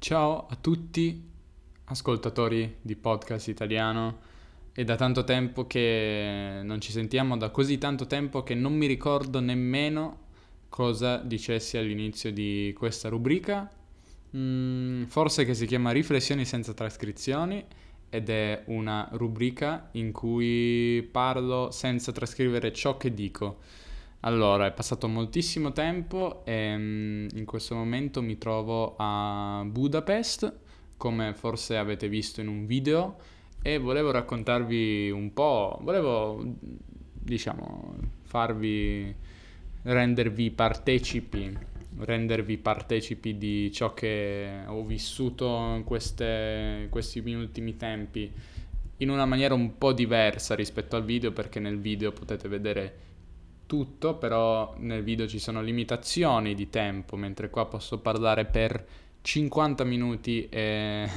Ciao a tutti ascoltatori di podcast italiano. È da tanto tempo che non ci sentiamo, da così tanto tempo che non mi ricordo nemmeno cosa dicessi all'inizio di questa rubrica. Mm, forse che si chiama Riflessioni senza trascrizioni ed è una rubrica in cui parlo senza trascrivere ciò che dico. Allora, è passato moltissimo tempo e mm, in questo momento mi trovo a Budapest, come forse avete visto in un video, e volevo raccontarvi un po', volevo, diciamo, farvi, rendervi partecipi, rendervi partecipi di ciò che ho vissuto in queste, questi ultimi tempi in una maniera un po' diversa rispetto al video, perché nel video potete vedere tutto, però nel video ci sono limitazioni di tempo, mentre qua posso parlare per 50 minuti e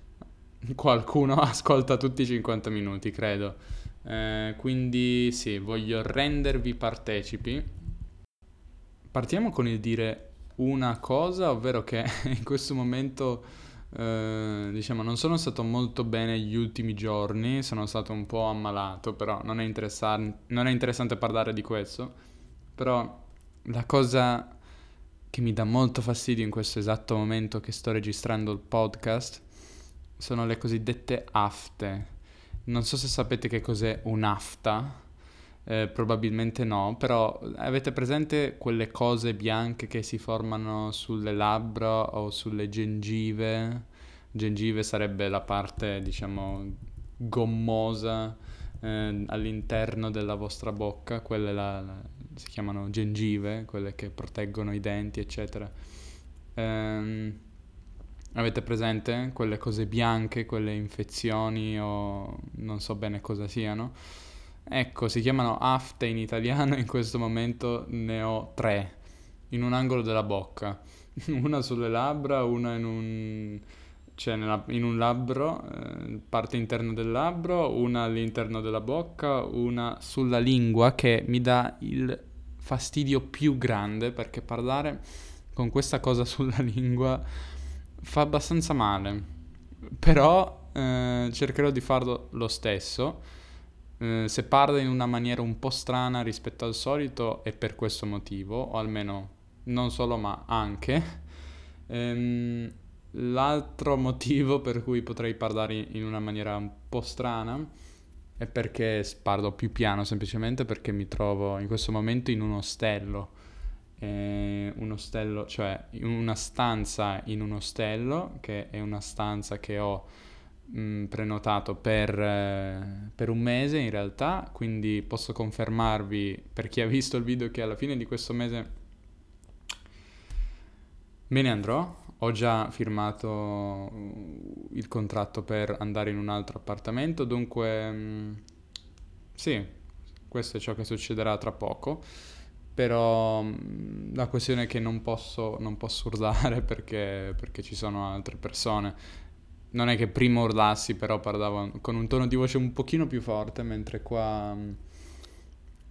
qualcuno ascolta tutti i 50 minuti, credo. Eh, quindi sì, voglio rendervi partecipi. Partiamo con il dire una cosa, ovvero che in questo momento eh, diciamo, non sono stato molto bene gli ultimi giorni, sono stato un po' ammalato, però non è, interessan- non è interessante parlare di questo. Però la cosa che mi dà molto fastidio in questo esatto momento che sto registrando il podcast sono le cosiddette afte. Non so se sapete che cos'è un'afta, eh, probabilmente no, però avete presente quelle cose bianche che si formano sulle labbra o sulle gengive? Gengive sarebbe la parte, diciamo, gommosa eh, all'interno della vostra bocca, quelle la, la, si chiamano gengive, quelle che proteggono i denti, eccetera. Ehm, avete presente quelle cose bianche, quelle infezioni o non so bene cosa siano? Ecco, si chiamano afte in italiano, in questo momento ne ho tre, in un angolo della bocca, una sulle labbra, una in un, cioè nella, in un labbro, eh, parte interna del labbro, una all'interno della bocca, una sulla lingua che mi dà il fastidio più grande perché parlare con questa cosa sulla lingua fa abbastanza male, però eh, cercherò di farlo lo stesso eh, se parla in una maniera un po' strana rispetto al solito è per questo motivo, o almeno non solo ma anche. Ehm, l'altro motivo per cui potrei parlare in una maniera un po' strana è perché parlo più piano, semplicemente perché mi trovo in questo momento in un ostello. Eh, un ostello, cioè in una stanza in un ostello, che è una stanza che ho mm, prenotato per, eh, per, un mese in realtà, quindi posso confermarvi per chi ha visto il video che alla fine di questo mese me ne andrò. Ho già firmato uh, il contratto per andare in un altro appartamento, dunque mm, sì, questo è ciò che succederà tra poco però mm, la questione è che non posso, non posso urlare perché, perché, ci sono altre persone non è che prima urlassi, però parlavo con un tono di voce un pochino più forte, mentre qua... Mm,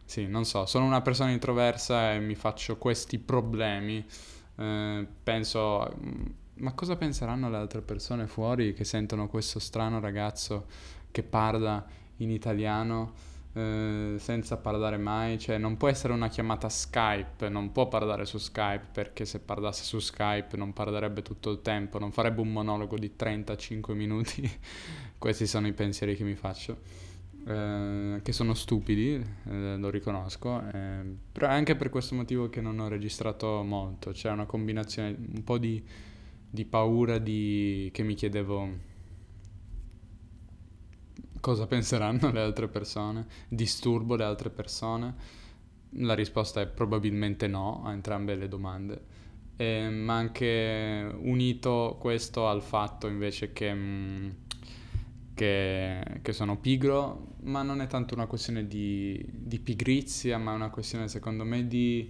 sì, non so, sono una persona introversa e mi faccio questi problemi. Eh, penso, mm, ma cosa penseranno le altre persone fuori che sentono questo strano ragazzo che parla in italiano? Eh, senza parlare mai, cioè non può essere una chiamata Skype, non può parlare su Skype perché se parlasse su Skype non parlerebbe tutto il tempo, non farebbe un monologo di 35 minuti. Questi sono i pensieri che mi faccio, eh, che sono stupidi, eh, lo riconosco, eh, però è anche per questo motivo che non ho registrato molto, c'è una combinazione, un po' di, di paura di, che mi chiedevo cosa penseranno le altre persone, disturbo le altre persone? La risposta è probabilmente no a entrambe le domande, eh, ma anche unito questo al fatto invece che, mm, che, che, sono pigro, ma non è tanto una questione di, di pigrizia, ma è una questione secondo me di,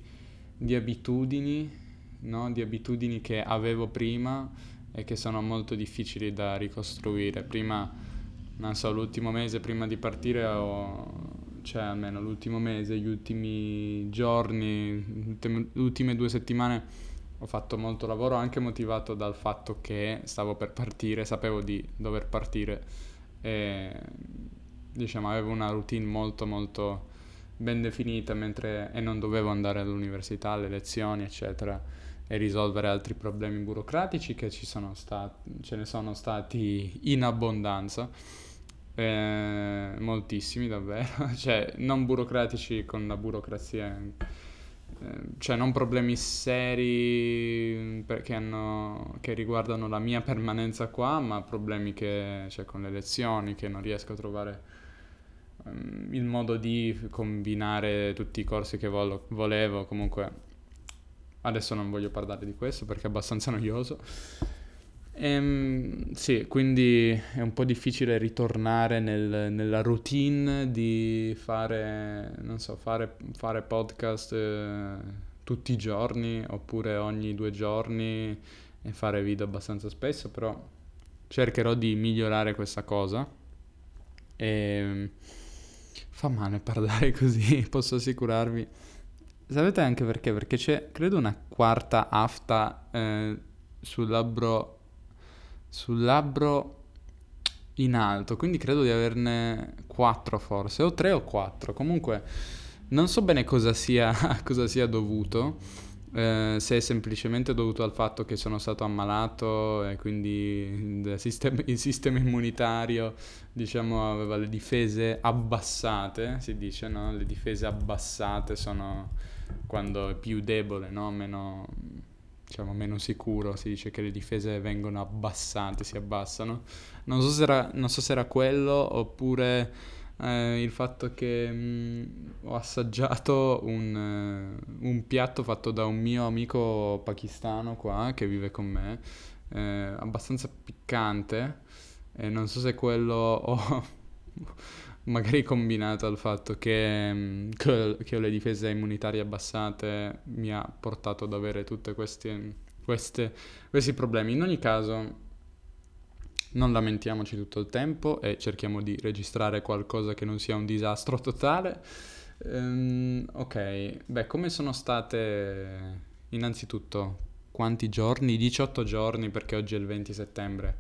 di abitudini, no? di abitudini che avevo prima e che sono molto difficili da ricostruire. Prima non so, l'ultimo mese prima di partire ho, cioè almeno l'ultimo mese, gli ultimi giorni, le ultime due settimane ho fatto molto lavoro anche motivato dal fatto che stavo per partire, sapevo di dover partire e diciamo avevo una routine molto molto ben definita mentre, e non dovevo andare all'università, alle lezioni eccetera e risolvere altri problemi burocratici che ci sono stati, ce ne sono stati in abbondanza. Eh, moltissimi davvero, cioè non burocratici con la burocrazia Ehm, cioè non problemi seri perché hanno, che riguardano la mia permanenza qua, ma problemi che, cioè, con le lezioni, che non riesco a trovare um, il modo di combinare tutti i corsi che volo, volevo. Comunque, adesso non voglio parlare di questo perché è abbastanza noioso. Ehm, sì, quindi è un po' difficile ritornare nel- nella routine di fare, non so, fare, fare podcast eh, tutti i giorni oppure ogni due giorni e fare video abbastanza spesso, però cercherò di migliorare questa cosa. E ehm, fa male parlare così, posso assicurarvi. Sapete anche perché? Perché c'è, credo, una quarta afta eh, sul labbro sul labbro in alto, quindi credo di averne 4 forse, o 3 o 4. Comunque non so bene cosa sia, cosa sia dovuto, eh, se è semplicemente dovuto al fatto che sono stato ammalato e quindi il sistema, il sistema immunitario, diciamo, aveva le difese abbassate, si dice, no? Le difese abbassate sono quando è più debole, no? Meno diciamo, meno sicuro, si dice che le difese vengono abbassate, si abbassano. Non so se era, so se era quello oppure eh, il fatto che mh, mm, ho assaggiato un, uh, un, piatto fatto da un mio amico pakistano qua che vive con me, eh, abbastanza piccante e non so se quello ho magari combinato al fatto che, mm, che, ho le difese immunitarie abbassate mi ha portato ad avere tutti questi problemi. In ogni caso, non lamentiamoci tutto il tempo e cerchiamo di registrare qualcosa che non sia un disastro totale. Um, ok, beh, come sono state innanzitutto quanti giorni? 18 giorni perché oggi è il 20 settembre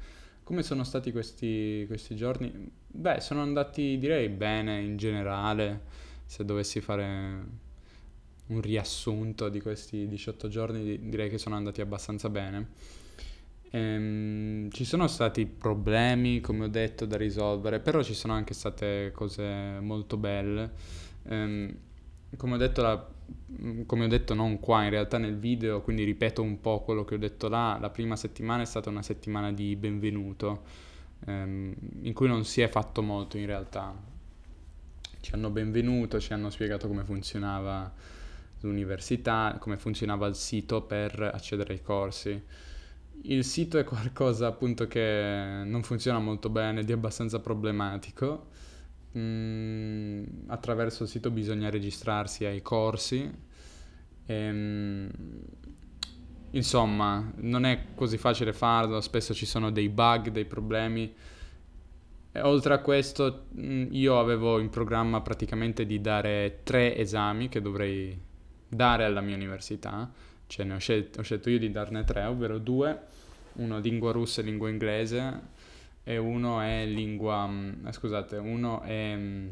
come sono stati questi, questi giorni? Beh, sono andati direi bene in generale, se dovessi fare un riassunto di questi 18 giorni direi che sono andati abbastanza bene. Ehm, ci sono stati problemi, come ho detto, da risolvere, però ci sono anche state cose molto belle. Ehm, come ho detto la come ho detto non qua, in realtà nel video, quindi ripeto un po' quello che ho detto là, la prima settimana è stata una settimana di benvenuto, ehm, in cui non si è fatto molto in realtà. Ci hanno benvenuto, ci hanno spiegato come funzionava l'università, come funzionava il sito per accedere ai corsi. Il sito è qualcosa appunto che non funziona molto bene, di abbastanza problematico Mm, attraverso il sito bisogna registrarsi ai corsi. E, ehm, insomma, non è così facile farlo, spesso ci sono dei bug, dei problemi. E oltre a questo, mm, io avevo in programma praticamente di dare tre esami che dovrei dare alla mia università, cioè ne ho scelto, ho scelto io di darne tre, ovvero due, uno lingua russa e lingua inglese e uno è lingua, mm, eh, scusate, uno è... Mm,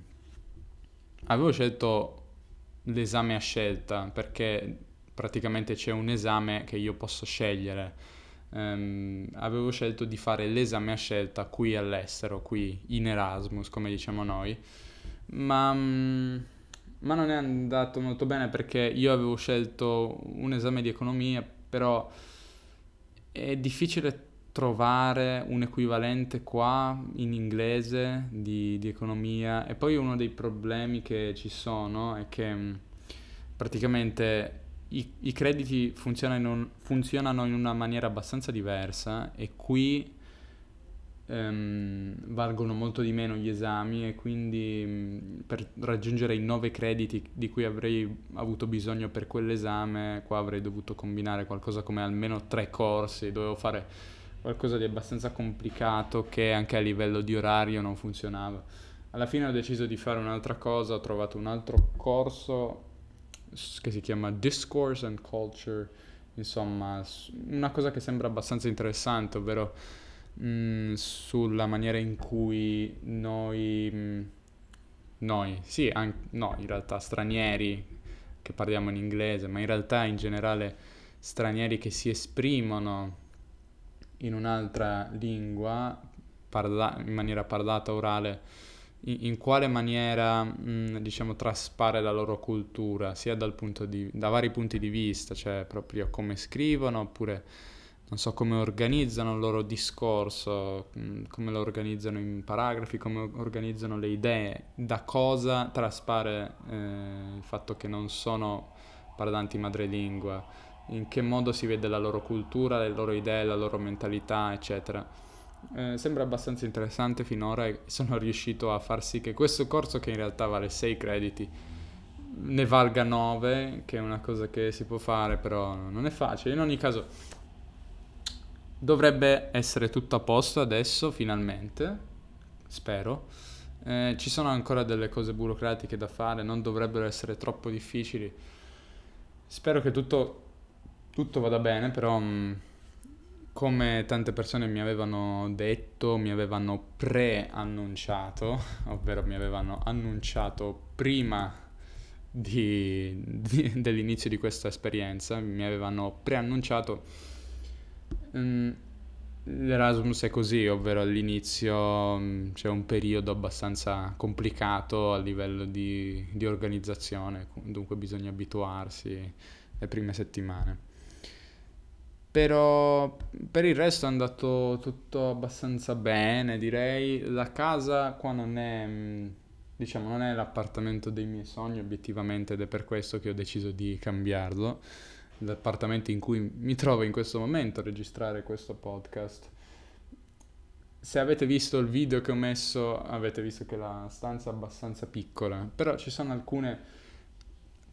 avevo scelto l'esame a scelta perché praticamente c'è un esame che io posso scegliere. Um, avevo scelto di fare l'esame a scelta qui all'estero, qui in Erasmus, come diciamo noi, ma, um, ma non è andato molto bene perché io avevo scelto un esame di economia, però è difficile trovare un equivalente qua in inglese di, di, economia. E poi uno dei problemi che ci sono è che mm, praticamente i, i crediti funzionano in, funzionano in, una maniera abbastanza diversa e qui um, valgono molto di meno gli esami e quindi um, per raggiungere i 9 crediti di cui avrei avuto bisogno per quell'esame qua avrei dovuto combinare qualcosa come almeno tre corsi, dovevo fare qualcosa di abbastanza complicato che anche a livello di orario non funzionava. Alla fine ho deciso di fare un'altra cosa, ho trovato un altro corso che si chiama Discourse and Culture insomma, una cosa che sembra abbastanza interessante, ovvero mh, mm, sulla maniera in cui noi, mh, mm, noi, sì, anche, no, in realtà stranieri che parliamo in inglese, ma in realtà in generale stranieri che si esprimono in un'altra lingua, parla- in maniera parlata, orale, in, in quale maniera, mh, diciamo, traspare la loro cultura, sia di, da vari punti di vista, cioè proprio come scrivono, oppure non so come organizzano il loro discorso, come lo organizzano in paragrafi, come organizzano le idee, da cosa traspare eh, il fatto che non sono parlanti madrelingua, in che modo si vede la loro cultura, le loro idee, la loro mentalità, eccetera. Eh, sembra abbastanza interessante finora e sono riuscito a far sì che questo corso, che in realtà vale 6 crediti, ne valga 9, che è una cosa che si può fare, però non è facile. In ogni caso, dovrebbe essere tutto a posto adesso, finalmente, spero. Eh, ci sono ancora delle cose burocratiche da fare, non dovrebbero essere troppo difficili. Spero che tutto, tutto vada bene, però... Mm, come tante persone mi avevano detto, mi avevano pre-annunciato, ovvero mi avevano annunciato prima di, di, dell'inizio di questa esperienza, mi avevano preannunciato um, l'Erasmus è così, ovvero all'inizio um, c'è un periodo abbastanza complicato a livello di, di organizzazione, dunque bisogna abituarsi le prime settimane. Però per il resto è andato tutto abbastanza bene, direi. La casa qua non è, mm, diciamo, non è l'appartamento dei miei sogni obiettivamente ed è per questo che ho deciso di cambiarlo. L'appartamento in cui mi trovo in questo momento a registrare questo podcast. Se avete visto il video che ho messo, avete visto che la stanza è abbastanza piccola, però ci sono alcune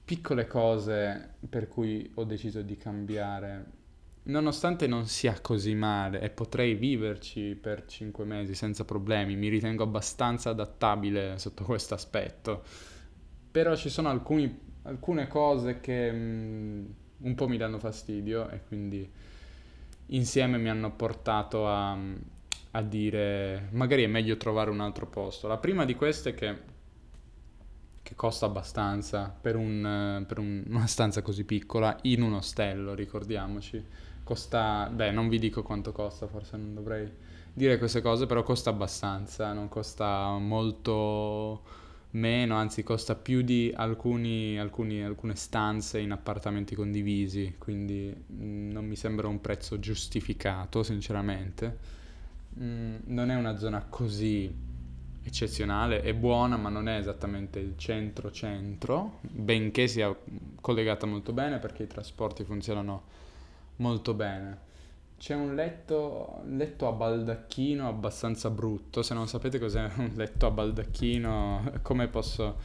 piccole cose per cui ho deciso di cambiare Nonostante non sia così male e potrei viverci per 5 mesi senza problemi, mi ritengo abbastanza adattabile sotto questo aspetto. Però ci sono alcuni, alcune cose che mh, mm, un po' mi danno fastidio e quindi insieme mi hanno portato a, a dire magari è meglio trovare un altro posto. La prima di queste è che, che costa abbastanza per, un, per un, una stanza così piccola in un ostello, ricordiamoci costa, beh, non vi dico quanto costa, forse non dovrei dire queste cose, però costa abbastanza, non costa molto meno, anzi costa più di alcuni, alcuni, alcune stanze in appartamenti condivisi, quindi mh, non mi sembra un prezzo giustificato, sinceramente. Mh, non è una zona così eccezionale, è buona, ma non è esattamente il centro-centro, benché sia collegata molto bene perché i trasporti funzionano molto bene. C'è un letto, letto a baldacchino abbastanza brutto. Se non sapete cos'è un letto a baldacchino, come posso...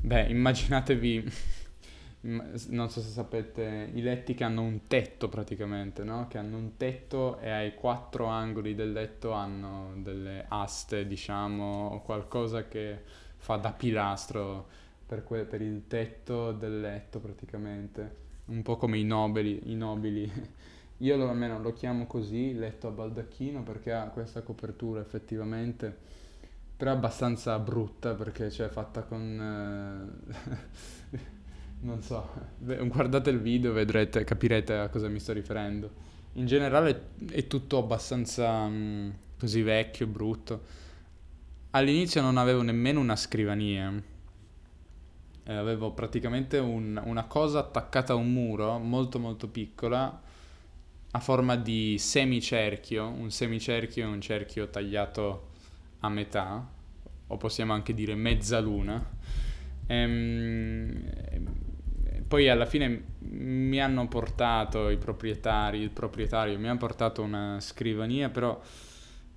Beh, immaginatevi, non so se sapete, i letti che hanno un tetto praticamente, no? Che hanno un tetto e ai quattro angoli del letto hanno delle aste, diciamo, o qualcosa che fa da pilastro per, que- per il tetto del letto praticamente un po' come i nobili, i nobili. Io lo, almeno lo chiamo così, letto a baldacchino, perché ha questa copertura effettivamente, però abbastanza brutta perché c'è fatta con... Eh, non so, guardate il video vedrete, capirete a cosa mi sto riferendo. In generale è tutto abbastanza mh, mm, così vecchio, brutto. All'inizio non avevo nemmeno una scrivania eh, avevo praticamente un, una cosa attaccata a un muro molto molto piccola a forma di semicerchio, un semicerchio è un cerchio tagliato a metà, o possiamo anche dire mezzaluna. Ehm, poi alla fine mi hanno portato i proprietari, il proprietario mi ha portato una scrivania, però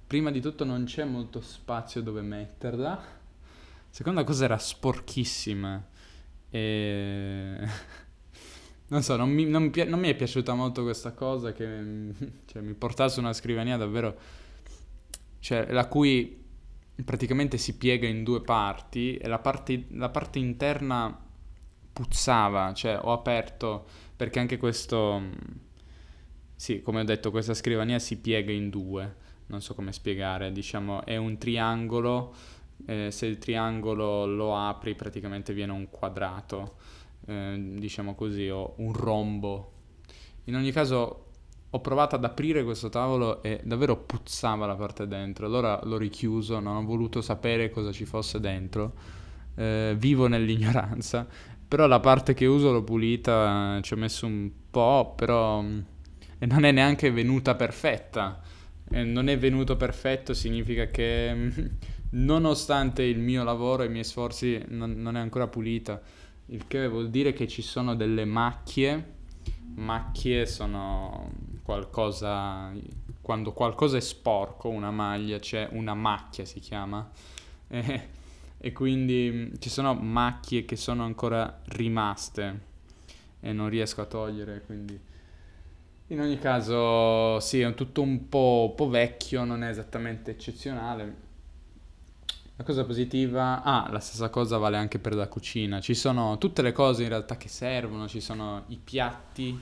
prima di tutto non c'è molto spazio dove metterla. Seconda cosa era sporchissima. E... non so, non mi, non, non mi, è piaciuta molto questa cosa che cioè, mi portasse una scrivania davvero... Cioè, la cui praticamente si piega in due parti e la parte, la parte interna puzzava, cioè ho aperto perché anche questo sì, come ho detto, questa scrivania si piega in due, non so come spiegare, diciamo è un triangolo, eh, se il triangolo lo apri praticamente viene un quadrato, eh, diciamo così, o un rombo. In ogni caso ho provato ad aprire questo tavolo e davvero puzzava la parte dentro, allora l'ho richiuso, non ho voluto sapere cosa ci fosse dentro, eh, vivo nell'ignoranza, però la parte che uso l'ho pulita, ci ho messo un po', però mm, non è neanche venuta perfetta. E non è venuto perfetto significa che mm, nonostante il mio lavoro e i miei sforzi non, non è ancora pulita, il che vuol dire che ci sono delle macchie macchie sono qualcosa, quando qualcosa è sporco, una maglia, c'è una macchia si chiama, e, e quindi ci sono macchie che sono ancora rimaste e non riesco a togliere, quindi... In ogni caso, sì, è tutto un po', po' vecchio, non è esattamente eccezionale. La cosa positiva, ah, la stessa cosa vale anche per la cucina. Ci sono tutte le cose in realtà che servono, ci sono i piatti,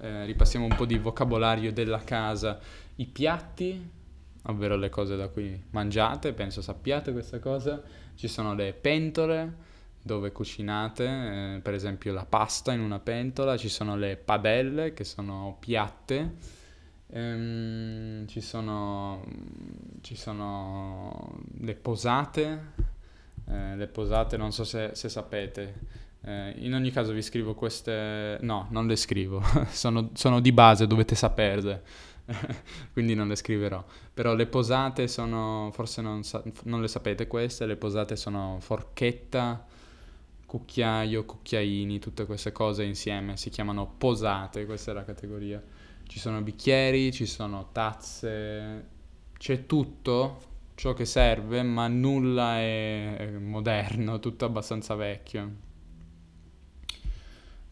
eh, ripassiamo un po' di vocabolario della casa. I piatti, ovvero le cose da cui mangiate, penso sappiate questa cosa. Ci sono le pentole dove cucinate, eh, per esempio la pasta in una pentola, ci sono le padelle che sono piatte. Ehm, ci, sono, ci sono le posate, eh, le posate non so se, se sapete, eh, in ogni caso vi scrivo queste... No, non le scrivo, sono, sono, di base, dovete saperle, quindi non le scriverò. Però le posate sono, forse non, sa- non le sapete queste, le posate sono forchetta, cucchiaio, cucchiaini, tutte queste cose insieme, si chiamano posate, questa è la categoria. Ci sono bicchieri, ci sono tazze, c'è tutto ciò che serve, ma nulla è moderno, tutto abbastanza vecchio.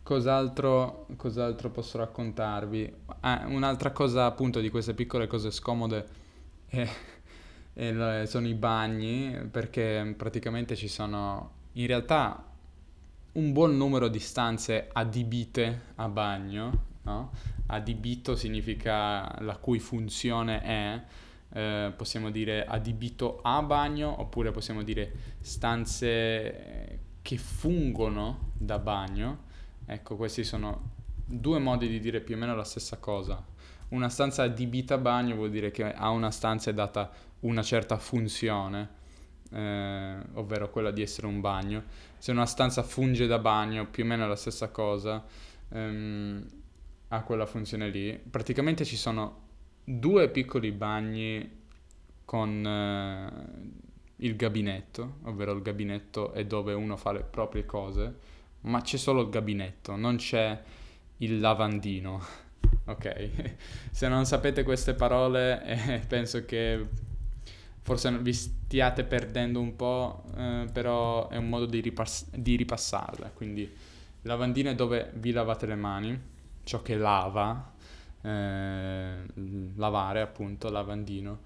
Cos'altro, cos'altro posso raccontarvi? Ah, un'altra cosa appunto di queste piccole cose scomode è, è, sono i bagni, perché praticamente ci sono in realtà un buon numero di stanze adibite a bagno, no? Adibito significa la cui funzione è, eh, possiamo dire adibito a bagno, oppure possiamo dire stanze che fungono da bagno Ecco, questi sono due modi di dire più o meno la stessa cosa. Una stanza adibita a bagno vuol dire che a una stanza è data una certa funzione, eh, ovvero quella di essere un bagno. Se una stanza funge da bagno, più o meno è la stessa cosa, ehm, ha quella funzione lì. Praticamente ci sono due piccoli bagni con eh, il gabinetto, ovvero il gabinetto è dove uno fa le proprie cose ma c'è solo il gabinetto, non c'è il lavandino. ok, se non sapete queste parole eh, penso che forse vi stiate perdendo un po', eh, però è un modo di, ripass- di ripassarle. Quindi lavandino è dove vi lavate le mani, ciò che lava, eh, lavare appunto, lavandino.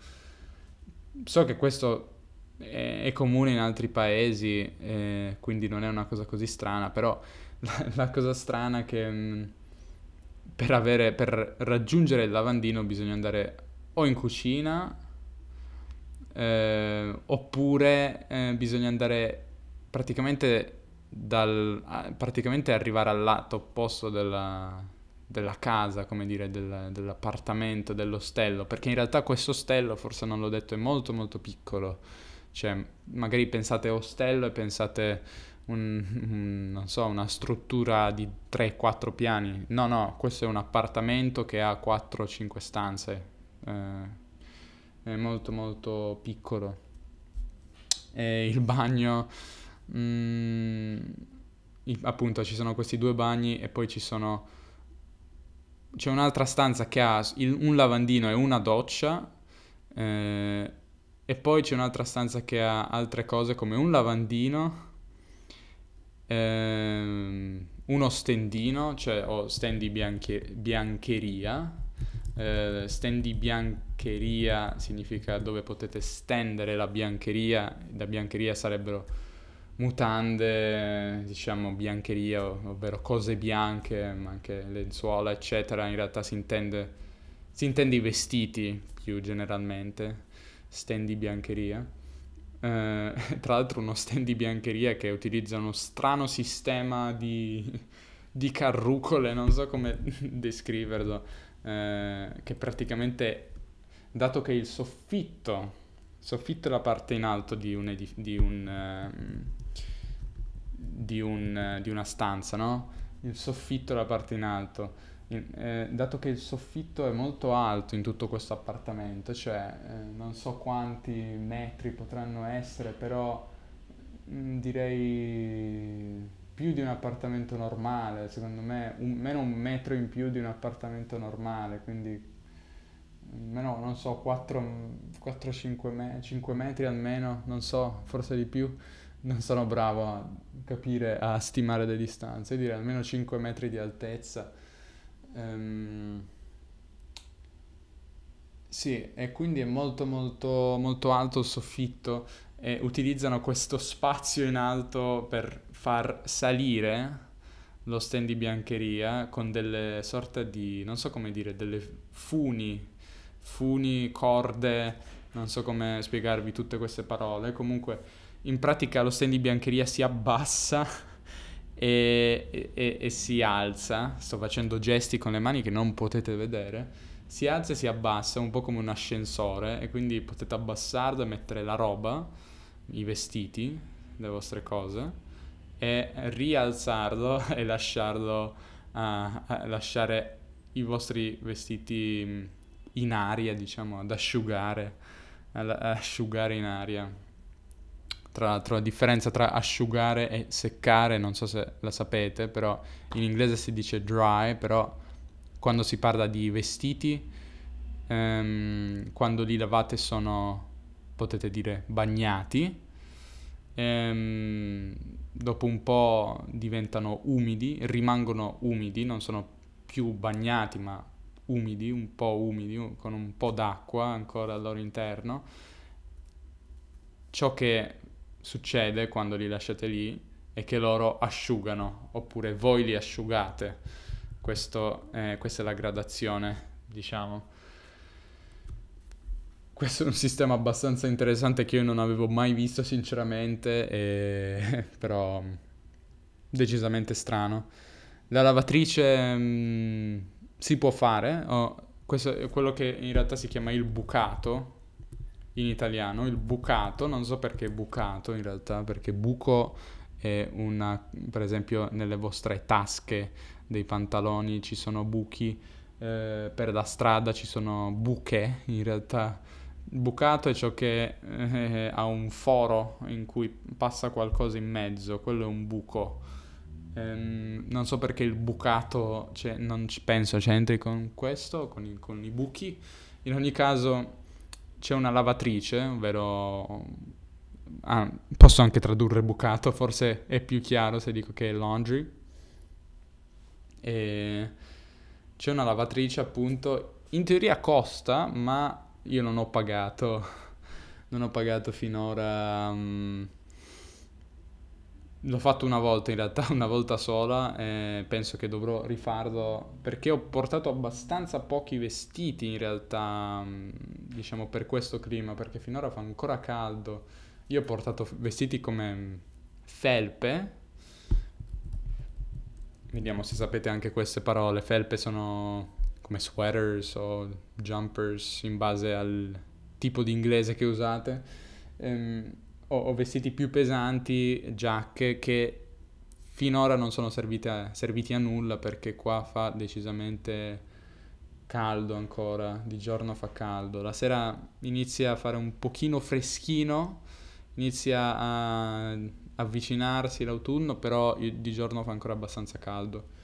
So che questo è, comune in altri paesi, eh, quindi non è una cosa così strana, però la, la cosa strana è che mh, mm, per, avere, per raggiungere il lavandino bisogna andare o in cucina eh, oppure eh, bisogna andare praticamente, dal, praticamente arrivare al lato opposto della, della casa, come dire, del, dell'appartamento, dell'ostello, perché in realtà questo ostello, forse non l'ho detto, è molto molto piccolo cioè, magari pensate ostello e pensate un, un, so, una struttura di 3-4 piani. No, no, questo è un appartamento che ha 4-5 stanze. Eh, è molto molto piccolo. E il bagno... Mm, appunto ci sono questi due bagni e poi ci sono c'è un'altra stanza che ha il, un lavandino e una doccia eh, e poi c'è un'altra stanza che ha altre cose come un lavandino, ehm, uno stendino, cioè o stand di bianche- biancheria. Eh, stand di biancheria significa dove potete stendere la biancheria, da biancheria sarebbero mutande, diciamo biancheria, ovvero cose bianche, ma anche lenzuola, eccetera. In realtà si intende, si intende i vestiti più generalmente, stand di biancheria. Eh, tra l'altro uno stand di biancheria che utilizza uno strano sistema di, di carrucole, non so come descriverlo, eh, che praticamente, dato che il soffitto, soffitto è la parte in alto di un, edif- di un, uh, di, un, di una stanza, no? Il soffitto è la parte in alto. Eh, dato che il soffitto è molto alto in tutto questo appartamento, cioè eh, non so quanti metri potranno essere, però mh, mm, direi più di un appartamento normale, secondo me, un, meno un metro in più di un appartamento normale, quindi meno, non so, 4-5 me- metri almeno, non so, forse di più non sono bravo a capire, a stimare le distanze, direi almeno 5 metri di altezza. Um, sì, e quindi è molto molto molto alto il soffitto e utilizzano questo spazio in alto per far salire lo stand di biancheria con delle sorte di, non so come dire, delle funi, funi, corde, non so come spiegarvi tutte queste parole, comunque in pratica lo stand di biancheria si abbassa e, e, e, si alza, sto facendo gesti con le mani che non potete vedere, si alza e si abbassa un po' come un ascensore e quindi potete abbassarlo e mettere la roba, i vestiti, le vostre cose e rialzarlo e lasciarlo, uh, lasciare i vostri vestiti in aria, diciamo, ad asciugare, ad asciugare in aria. Tra l'altro la differenza tra asciugare e seccare, non so se la sapete, però in inglese si dice dry, però quando si parla di vestiti, ehm, quando li lavate sono, potete dire, bagnati, ehm, dopo un po' diventano umidi, rimangono umidi, non sono più bagnati ma umidi, un po' umidi, con un po' d'acqua ancora al loro interno. Ciò che succede quando li lasciate lì è che loro asciugano, oppure voi li asciugate. Questo, eh, questa è la gradazione, diciamo. Questo è un sistema abbastanza interessante che io non avevo mai visto sinceramente, e... però decisamente strano. La lavatrice mh, mm, si può fare, oh, questo è quello che in realtà si chiama il bucato, in italiano, il bucato, non so perché bucato in realtà, perché buco è una, per esempio nelle vostre tasche dei pantaloni ci sono buchi, eh, per la strada ci sono buche, in realtà bucato è ciò che eh, ha un foro in cui passa qualcosa in mezzo, quello è un buco. Ehm, non so perché il bucato, cioè, non penso c'entri con questo, con i, con i buchi. In ogni caso c'è una lavatrice, ovvero... Ah, posso anche tradurre bucato, forse è più chiaro se dico che è laundry. E c'è una lavatrice appunto, in teoria costa, ma io non ho pagato, non ho pagato finora... Um, L'ho fatto una volta in realtà, una volta sola e penso che dovrò rifarlo perché ho portato abbastanza pochi vestiti in realtà, mm, diciamo per questo clima, perché finora fa ancora caldo. Io ho portato vestiti come mm, felpe, vediamo se sapete anche queste parole, felpe sono come sweaters o jumpers in base al tipo di inglese che usate. Ehm, o, o vestiti più pesanti, giacche che finora non sono a, serviti a nulla perché qua fa decisamente caldo ancora, di giorno fa caldo, la sera inizia a fare un pochino freschino, inizia a avvicinarsi l'autunno, però di giorno fa ancora abbastanza caldo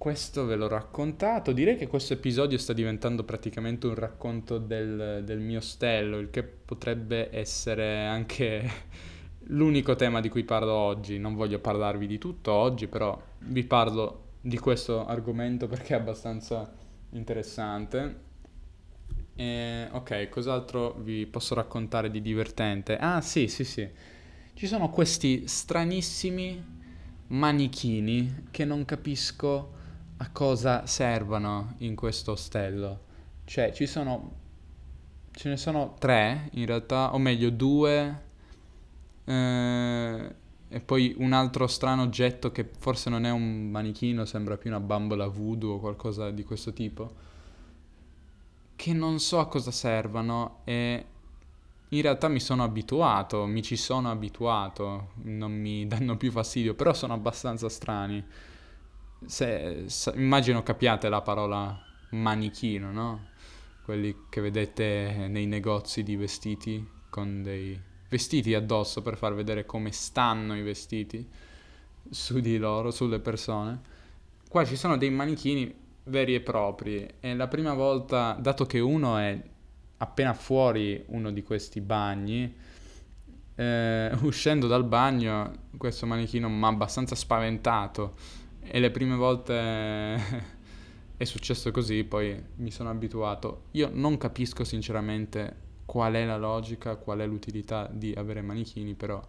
questo ve l'ho raccontato. Direi che questo episodio sta diventando praticamente un racconto del, del mio stello, il che potrebbe essere anche l'unico tema di cui parlo oggi. Non voglio parlarvi di tutto oggi, però vi parlo di questo argomento perché è abbastanza interessante. Eh, ok, cos'altro vi posso raccontare di divertente? Ah, sì, sì, sì. Ci sono questi stranissimi manichini che non capisco a cosa servano in questo ostello. Cioè, ci sono... Ce ne sono tre, in realtà, o meglio due, eh, e poi un altro strano oggetto che forse non è un manichino, sembra più una bambola voodoo o qualcosa di questo tipo che non so a cosa servano e in realtà mi sono abituato, mi ci sono abituato, non mi danno più fastidio, però sono abbastanza strani. Se, se, immagino capiate la parola manichino, no? Quelli che vedete nei negozi di vestiti con dei vestiti addosso per far vedere come stanno i vestiti su di loro, sulle persone. Qua ci sono dei manichini veri e propri. E la prima volta, dato che uno è appena fuori uno di questi bagni, eh, uscendo dal bagno questo manichino mi ha abbastanza spaventato e le prime volte è successo così, poi mi sono abituato. Io non capisco sinceramente qual è la logica, qual è l'utilità di avere manichini, però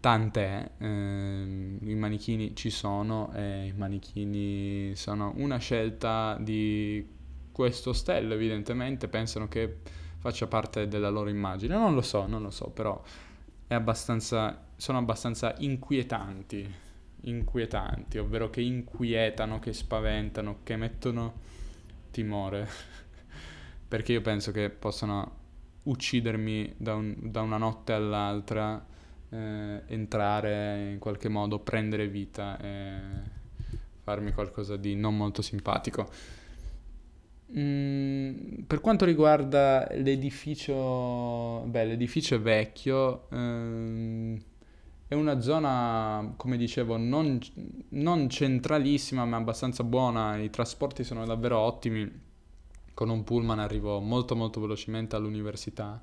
tant'è, ehm, i manichini ci sono e i manichini sono una scelta di questo ostello evidentemente, pensano che faccia parte della loro immagine, non lo so, non lo so, però abbastanza, sono abbastanza inquietanti, inquietanti, ovvero che inquietano, che spaventano, che mettono timore, perché io penso che possano uccidermi da, un, da una notte all'altra eh, entrare in qualche modo, prendere vita e farmi qualcosa di non molto simpatico. Mm, per quanto riguarda l'edificio, beh, l'edificio è vecchio, ehm, è una zona, come dicevo, non, non centralissima, ma abbastanza buona, i trasporti sono davvero ottimi, con un pullman arrivo molto molto velocemente all'università.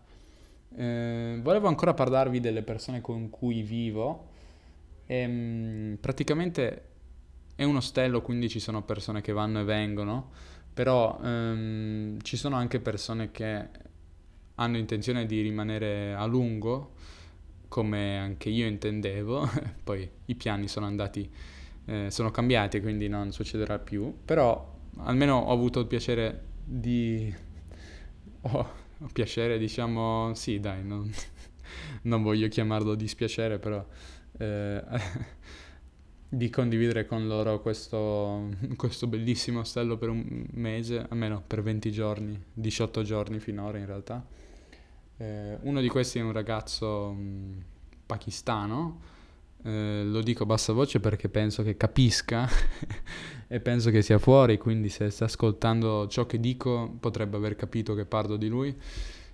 Eh, volevo ancora parlarvi delle persone con cui vivo. E, ehm, praticamente è un ostello, quindi ci sono persone che vanno e vengono, però ehm, ci sono anche persone che hanno intenzione di rimanere a lungo, come anche io intendevo, poi i piani sono andati, eh, sono cambiati, quindi non succederà più, però almeno ho avuto il piacere di... Oh, piacere, diciamo, sì, dai, non, non voglio chiamarlo dispiacere, però eh, di condividere con loro questo, questo bellissimo ostello per un mese, almeno per 20 giorni, 18 giorni finora in realtà. Eh, uno di questi è un ragazzo mh, pakistano, eh, lo dico a bassa voce perché penso che capisca e penso che sia fuori, quindi se sta ascoltando ciò che dico potrebbe aver capito che parlo di lui.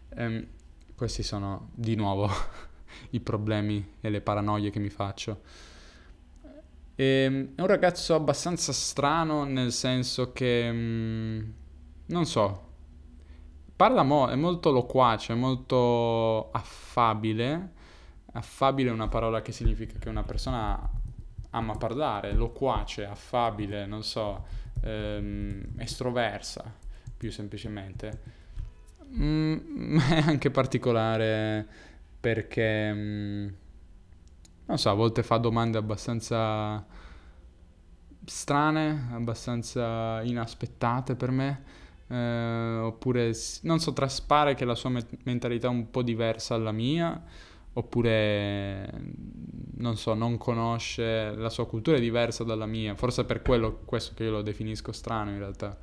Eh, questi sono di nuovo i problemi e le paranoie che mi faccio. E, ehm, è un ragazzo abbastanza strano nel senso che, mh, mm, non so, parla mo- è molto loquace, è molto affabile Affabile è una parola che significa che una persona ama parlare, loquace, affabile, non so, ehm, estroversa, più semplicemente. Mm, è anche particolare perché, mm, non so, a volte fa domande abbastanza strane, abbastanza inaspettate per me. Eh, oppure, non so, traspare che la sua me- mentalità è un po' diversa dalla mia oppure non so, non conosce, la sua cultura è diversa dalla mia, forse per quello questo che io lo definisco strano in realtà.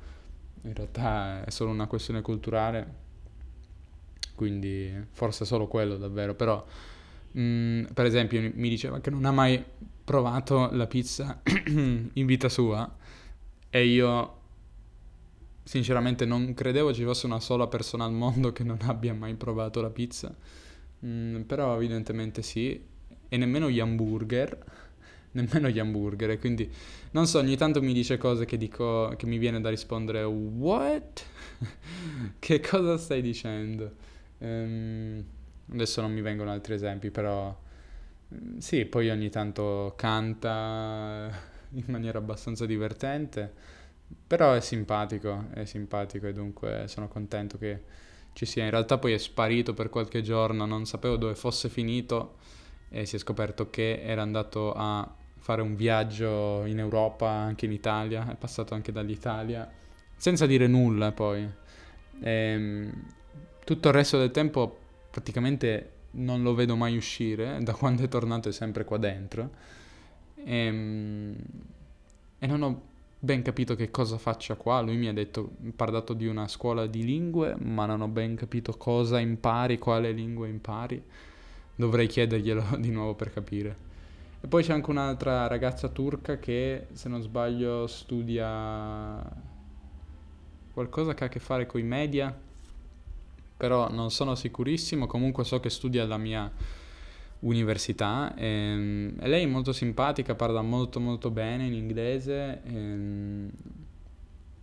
In realtà è solo una questione culturale, quindi forse è solo quello davvero, però mh, mm, per esempio mi diceva che non ha mai provato la pizza in vita sua e io sinceramente non credevo ci fosse una sola persona al mondo che non abbia mai provato la pizza Mm, però evidentemente sì, e nemmeno gli hamburger, nemmeno gli hamburger, e quindi non so, ogni tanto mi dice cose che dico, che mi viene da rispondere what? che cosa stai dicendo? Um, adesso non mi vengono altri esempi, però mm, sì, poi ogni tanto canta in maniera abbastanza divertente. Però è simpatico, è simpatico e dunque sono contento che ci sia. In realtà poi è sparito per qualche giorno, non sapevo dove fosse finito e si è scoperto che era andato a fare un viaggio in Europa, anche in Italia, è passato anche dall'Italia, senza dire nulla poi. E, ehm, tutto il resto del tempo praticamente non lo vedo mai uscire, da quando è tornato è sempre qua dentro. E, ehm, e non ho ben capito che cosa faccia qua. Lui mi ha detto, parlato di una scuola di lingue, ma non ho ben capito cosa impari, quale lingue impari. Dovrei chiederglielo di nuovo per capire. E poi c'è anche un'altra ragazza turca che, se non sbaglio, studia qualcosa che ha a che fare con i media, però non sono sicurissimo. Comunque so che studia alla mia università e, ehm, e, lei è molto simpatica, parla molto molto bene in inglese. E, ehm,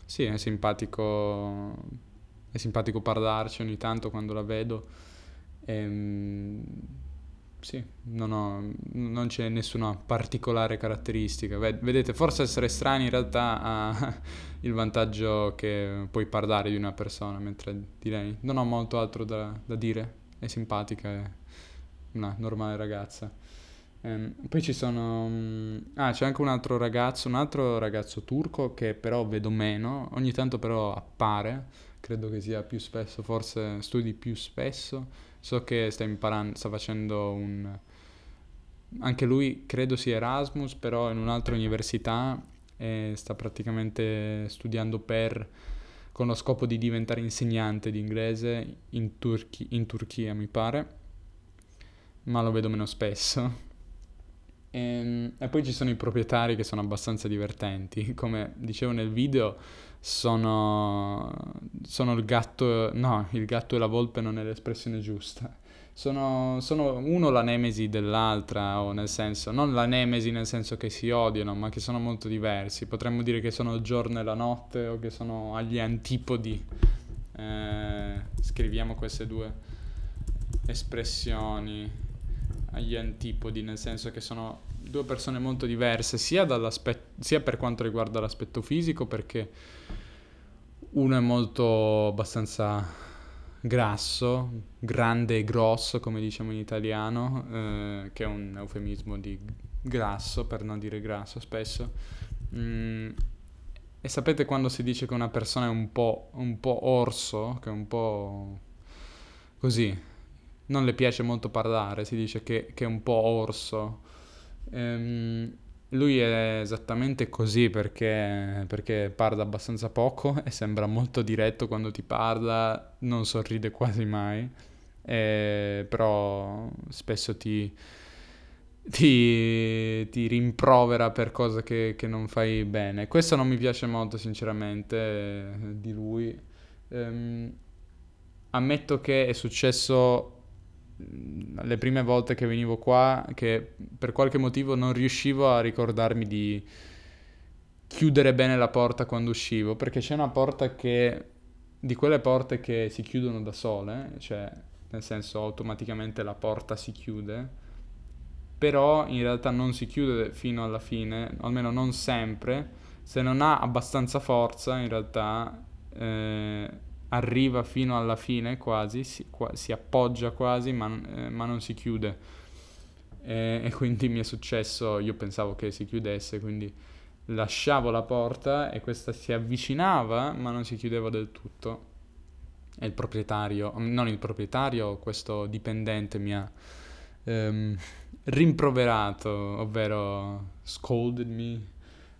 sì, è simpatico, è simpatico parlarci ogni tanto quando la vedo. E, ehm, sì, non, ho, non, c'è nessuna particolare caratteristica. Vedete, forse essere strani in realtà ha il vantaggio che puoi parlare di una persona, mentre di lei non ho molto altro da, da dire. È simpatica, è una normale ragazza. Um, poi ci sono... Um, ah, c'è anche un altro ragazzo, un altro ragazzo turco che però vedo meno, ogni tanto però appare, credo che sia più spesso, forse studi più spesso. So che sta imparando, sta facendo un... Anche lui credo sia Erasmus, però in un'altra università e sta praticamente studiando per con lo scopo di diventare insegnante di inglese in, Turchi- in Turchia, mi pare ma lo vedo meno spesso. E, ehm, e, poi ci sono i proprietari che sono abbastanza divertenti. Come dicevo nel video, sono, sono il gatto. No, il gatto e la volpe non è l'espressione giusta. Sono, sono uno la nemesi dell'altra, o nel senso, non la nemesi nel senso che si odiano, ma che sono molto diversi. Potremmo dire che sono il giorno e la notte, o che sono agli antipodi. Eh, scriviamo queste due espressioni agli antipodi, nel senso che sono due persone molto diverse, sia, sia per quanto riguarda l'aspetto fisico, perché uno è molto abbastanza grasso, grande e grosso, come diciamo in italiano, eh, che è un eufemismo di grasso, per non dire grasso spesso. Mm, e sapete quando si dice che una persona è un po', un po' orso, che è un po' così, non le piace molto parlare, si dice che, che è un po' orso. Ehm, lui è esattamente così perché, perché, parla abbastanza poco e sembra molto diretto quando ti parla, non sorride quasi mai, eh, però spesso ti, ti, ti, rimprovera per cose che, che, non fai bene. Questo non mi piace molto sinceramente di lui. Ehm, ammetto che è successo le prime volte che venivo qua che per qualche motivo non riuscivo a ricordarmi di chiudere bene la porta quando uscivo, perché c'è una porta che di quelle porte che si chiudono da sole, cioè nel senso automaticamente la porta si chiude, però in realtà non si chiude fino alla fine, almeno non sempre, se non ha abbastanza forza in realtà eh, arriva fino alla fine quasi, si, qua, si appoggia quasi ma, eh, ma, non si chiude. E, e, quindi mi è successo, io pensavo che si chiudesse, quindi lasciavo la porta e questa si avvicinava ma non si chiudeva del tutto. E il proprietario, non il proprietario, questo dipendente mi ha ehm, rimproverato, ovvero scolded me,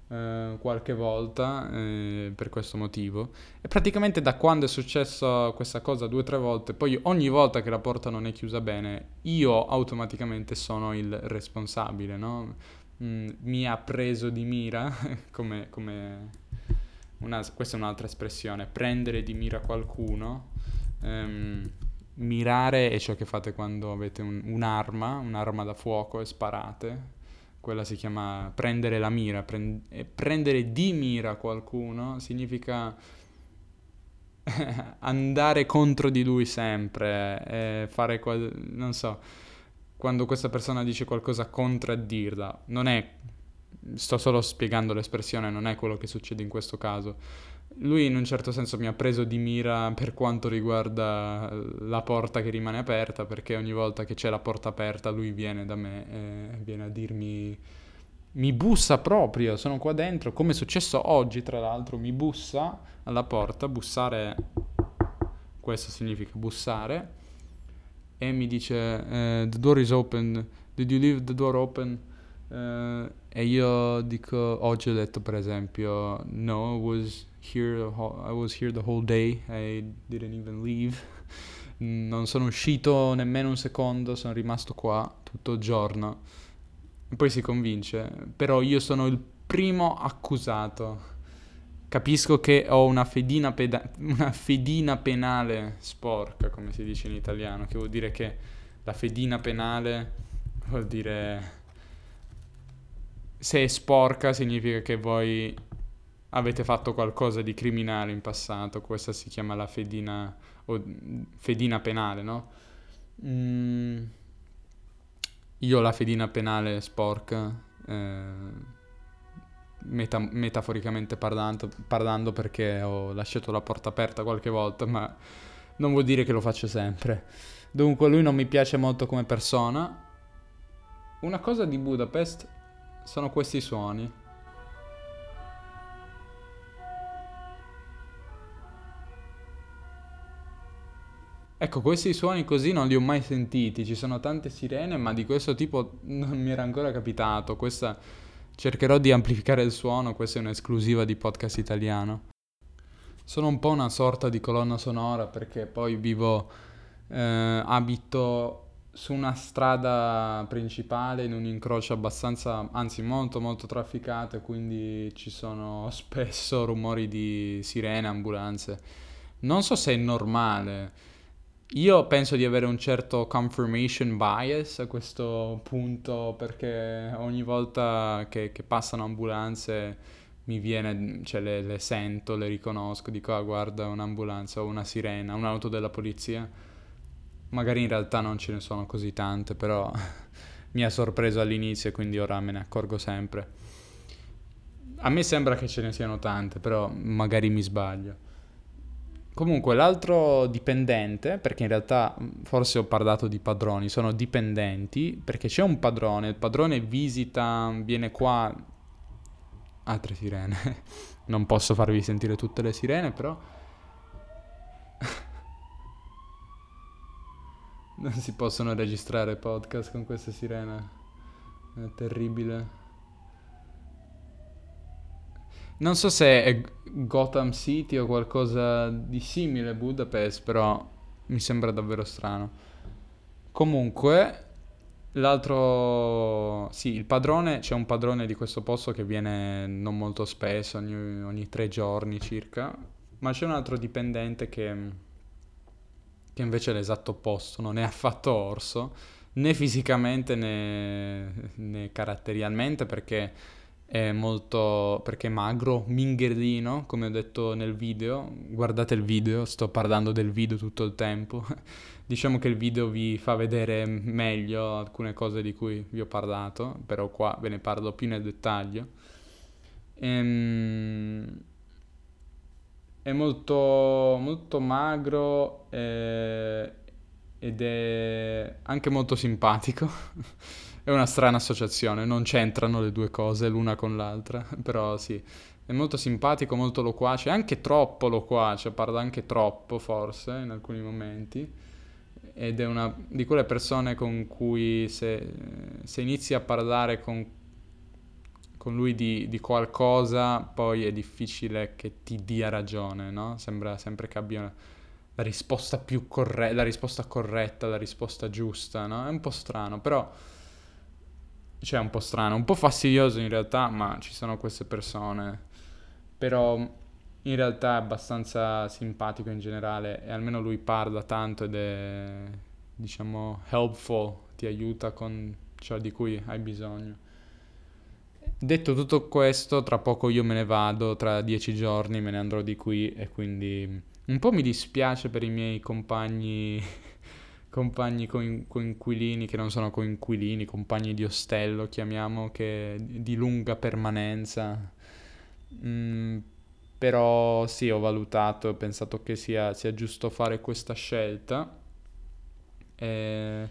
eh, qualche volta eh, per questo motivo e praticamente da quando è successo questa cosa due o tre volte poi ogni volta che la porta non è chiusa bene io automaticamente sono il responsabile no? mm, mi ha preso di mira come, come una, questa è un'altra espressione prendere di mira qualcuno ehm, mirare è ciò che fate quando avete un, un'arma un'arma da fuoco e sparate quella si chiama prendere la mira, prend- prendere di mira qualcuno significa andare contro di lui sempre, eh, fare qual- non so, quando questa persona dice qualcosa contraddirla, non è sto solo spiegando l'espressione, non è quello che succede in questo caso. Lui in un certo senso mi ha preso di mira per quanto riguarda la porta che rimane aperta, perché ogni volta che c'è la porta aperta lui viene da me e viene a dirmi mi bussa proprio, sono qua dentro, come è successo oggi tra l'altro, mi bussa alla porta, bussare, questo significa bussare, e mi dice uh, the door is open, did you leave the door open? Uh, e io dico, oggi ho detto per esempio, no, was here, I was here the whole day, I didn't even leave. Non sono uscito nemmeno un secondo, sono rimasto qua tutto il giorno poi si convince, però io sono il primo accusato. Capisco che ho una fedina, peda- una fedina penale sporca, come si dice in italiano, che vuol dire che la fedina penale vuol dire se è sporca significa che voi avete fatto qualcosa di criminale in passato, questa si chiama la fedina, o fedina penale, no? Mm io la fedina penale sporca, eh, meta- metaforicamente parlando, parlando, perché ho lasciato la porta aperta qualche volta, ma non vuol dire che lo faccio sempre. Dunque lui non mi piace molto come persona. Una cosa di Budapest sono questi suoni. Ecco, questi suoni così non li ho mai sentiti, ci sono tante sirene, ma di questo tipo non mi era ancora capitato. Questa cercherò di amplificare il suono, questa è un'esclusiva di podcast italiano. Sono un po' una sorta di colonna sonora perché poi vivo, eh, abito su una strada principale in un incrocio abbastanza, anzi molto molto trafficato quindi ci sono spesso rumori di sirene, ambulanze. Non so se è normale io penso di avere un certo confirmation bias a questo punto perché ogni volta che, che passano ambulanze mi viene, cioè le, le, sento, le riconosco, dico ah guarda un'ambulanza o una sirena, un'auto della polizia. Magari in realtà non ce ne sono così tante, però mi ha sorpreso all'inizio e quindi ora me ne accorgo sempre. A me sembra che ce ne siano tante, però magari mi sbaglio. Comunque l'altro dipendente, perché in realtà forse ho parlato di padroni, sono dipendenti, perché c'è un padrone, il padrone visita, viene qua... Altre sirene. non posso farvi sentire tutte le sirene, però... non si possono registrare podcast con queste sirene. È terribile. Non so se è Gotham City o qualcosa di simile Budapest, però mi sembra davvero strano. Comunque, l'altro... Sì, il padrone, c'è un padrone di questo posto che viene non molto spesso, ogni, ogni tre giorni circa, ma c'è un altro dipendente che, che invece è l'esatto opposto, non è affatto orso, né fisicamente né, né caratterialmente, perché è molto perché è magro, mingherlino, come ho detto nel video. Guardate il video, sto parlando del video tutto il tempo. diciamo che il video vi fa vedere meglio alcune cose di cui vi ho parlato, però qua ve ne parlo più nel dettaglio. Ehm, è molto, molto magro eh, ed è anche molto simpatico. È una strana associazione, non c'entrano le due cose l'una con l'altra, però sì, è molto simpatico, molto loquace, anche troppo loquace, parla anche troppo forse in alcuni momenti, ed è una di quelle persone con cui se, se inizi a parlare con, con lui di, di, qualcosa, poi è difficile che ti dia ragione, no? Sembra sempre che abbia la risposta più corretta, la risposta corretta, la risposta giusta, no? È un po' strano, però cioè un po' strano, un po' fastidioso in realtà, ma ci sono queste persone. Però in realtà è abbastanza simpatico in generale e almeno lui parla tanto ed è, diciamo, helpful, ti aiuta con ciò di cui hai bisogno. Detto tutto questo, tra poco io me ne vado, tra dieci giorni me ne andrò di qui e quindi un po' mi dispiace per i miei compagni compagni co- coinquilini che non sono coinquilini, compagni di ostello, chiamiamo, che di lunga permanenza. Mm, però sì, ho valutato ho pensato che sia, sia giusto fare questa scelta. E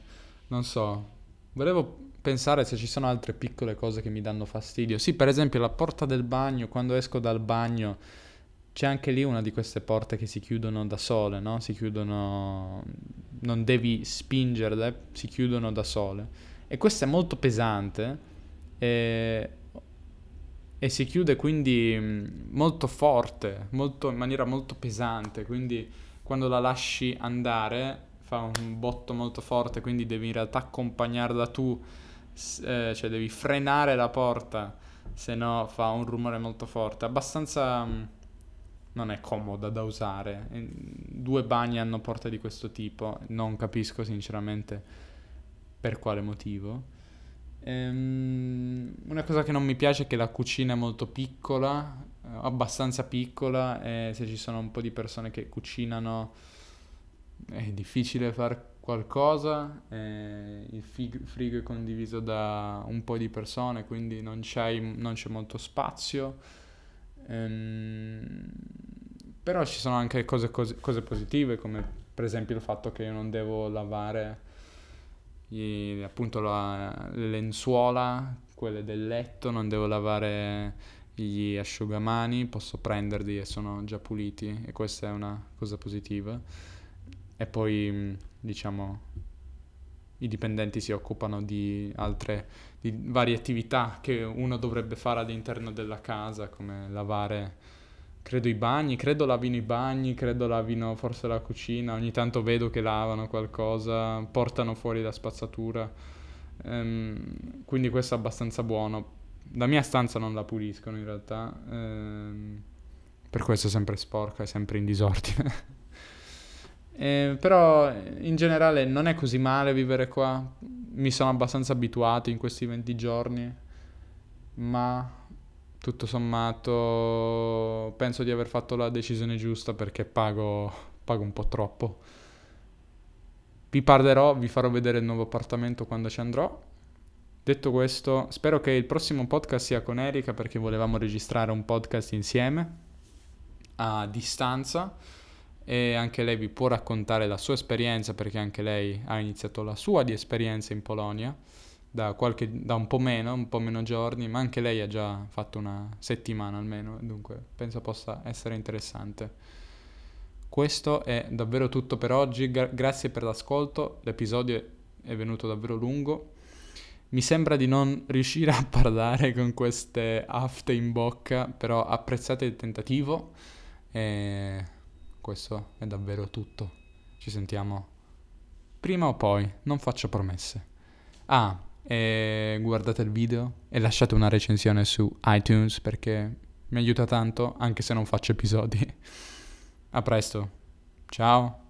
non so, volevo pensare se ci sono altre piccole cose che mi danno fastidio. Sì, per esempio la porta del bagno, quando esco dal bagno c'è anche lì una di queste porte che si chiudono da sole, no? Si chiudono, non devi spingerle, si chiudono da sole. E questo è molto pesante e, e si chiude quindi mm, molto forte, molto, in maniera molto pesante, quindi quando la lasci andare fa un botto molto forte, quindi devi in realtà accompagnarla tu, eh, cioè devi frenare la porta, se no fa un rumore molto forte, abbastanza mm, non è comoda da usare. Due bagni hanno porte di questo tipo, non capisco sinceramente per quale motivo. Ehm, una cosa che non mi piace è che la cucina è molto piccola, eh, abbastanza piccola, e se ci sono un po' di persone che cucinano è difficile fare qualcosa, il fig- frigo è condiviso da un po' di persone, quindi non, non c'è molto spazio Ehm, però ci sono anche cose, cose, cose, positive, come per esempio il fatto che io non devo lavare gli, appunto la, le lenzuola, quelle del letto, non devo lavare gli asciugamani, posso prenderli e sono già puliti e questa è una cosa positiva. E poi diciamo i dipendenti si occupano di altre di varie attività che uno dovrebbe fare all'interno della casa, come lavare, credo i bagni, credo lavino i bagni, credo lavino forse la cucina, ogni tanto vedo che lavano qualcosa, portano fuori la spazzatura, ehm, quindi questo è abbastanza buono. La mia stanza non la puliscono in realtà, ehm, per questo è sempre sporca, è sempre in disordine. Eh, però in generale non è così male vivere qua, mi sono abbastanza abituato in questi 20 giorni, ma tutto sommato penso di aver fatto la decisione giusta perché pago, pago un po' troppo. Vi parlerò, vi farò vedere il nuovo appartamento quando ci andrò. Detto questo, spero che il prossimo podcast sia con Erika perché volevamo registrare un podcast insieme a distanza e anche lei vi può raccontare la sua esperienza perché anche lei ha iniziato la sua di esperienza in Polonia da, qualche, da un po' meno, un po' meno giorni, ma anche lei ha già fatto una settimana almeno, dunque penso possa essere interessante. Questo è davvero tutto per oggi, Gra- grazie per l'ascolto, l'episodio è venuto davvero lungo. Mi sembra di non riuscire a parlare con queste afte in bocca, però apprezzate il tentativo. E questo è davvero tutto. Ci sentiamo prima o poi, non faccio promesse. Ah, e guardate il video e lasciate una recensione su iTunes perché mi aiuta tanto anche se non faccio episodi. A presto. Ciao.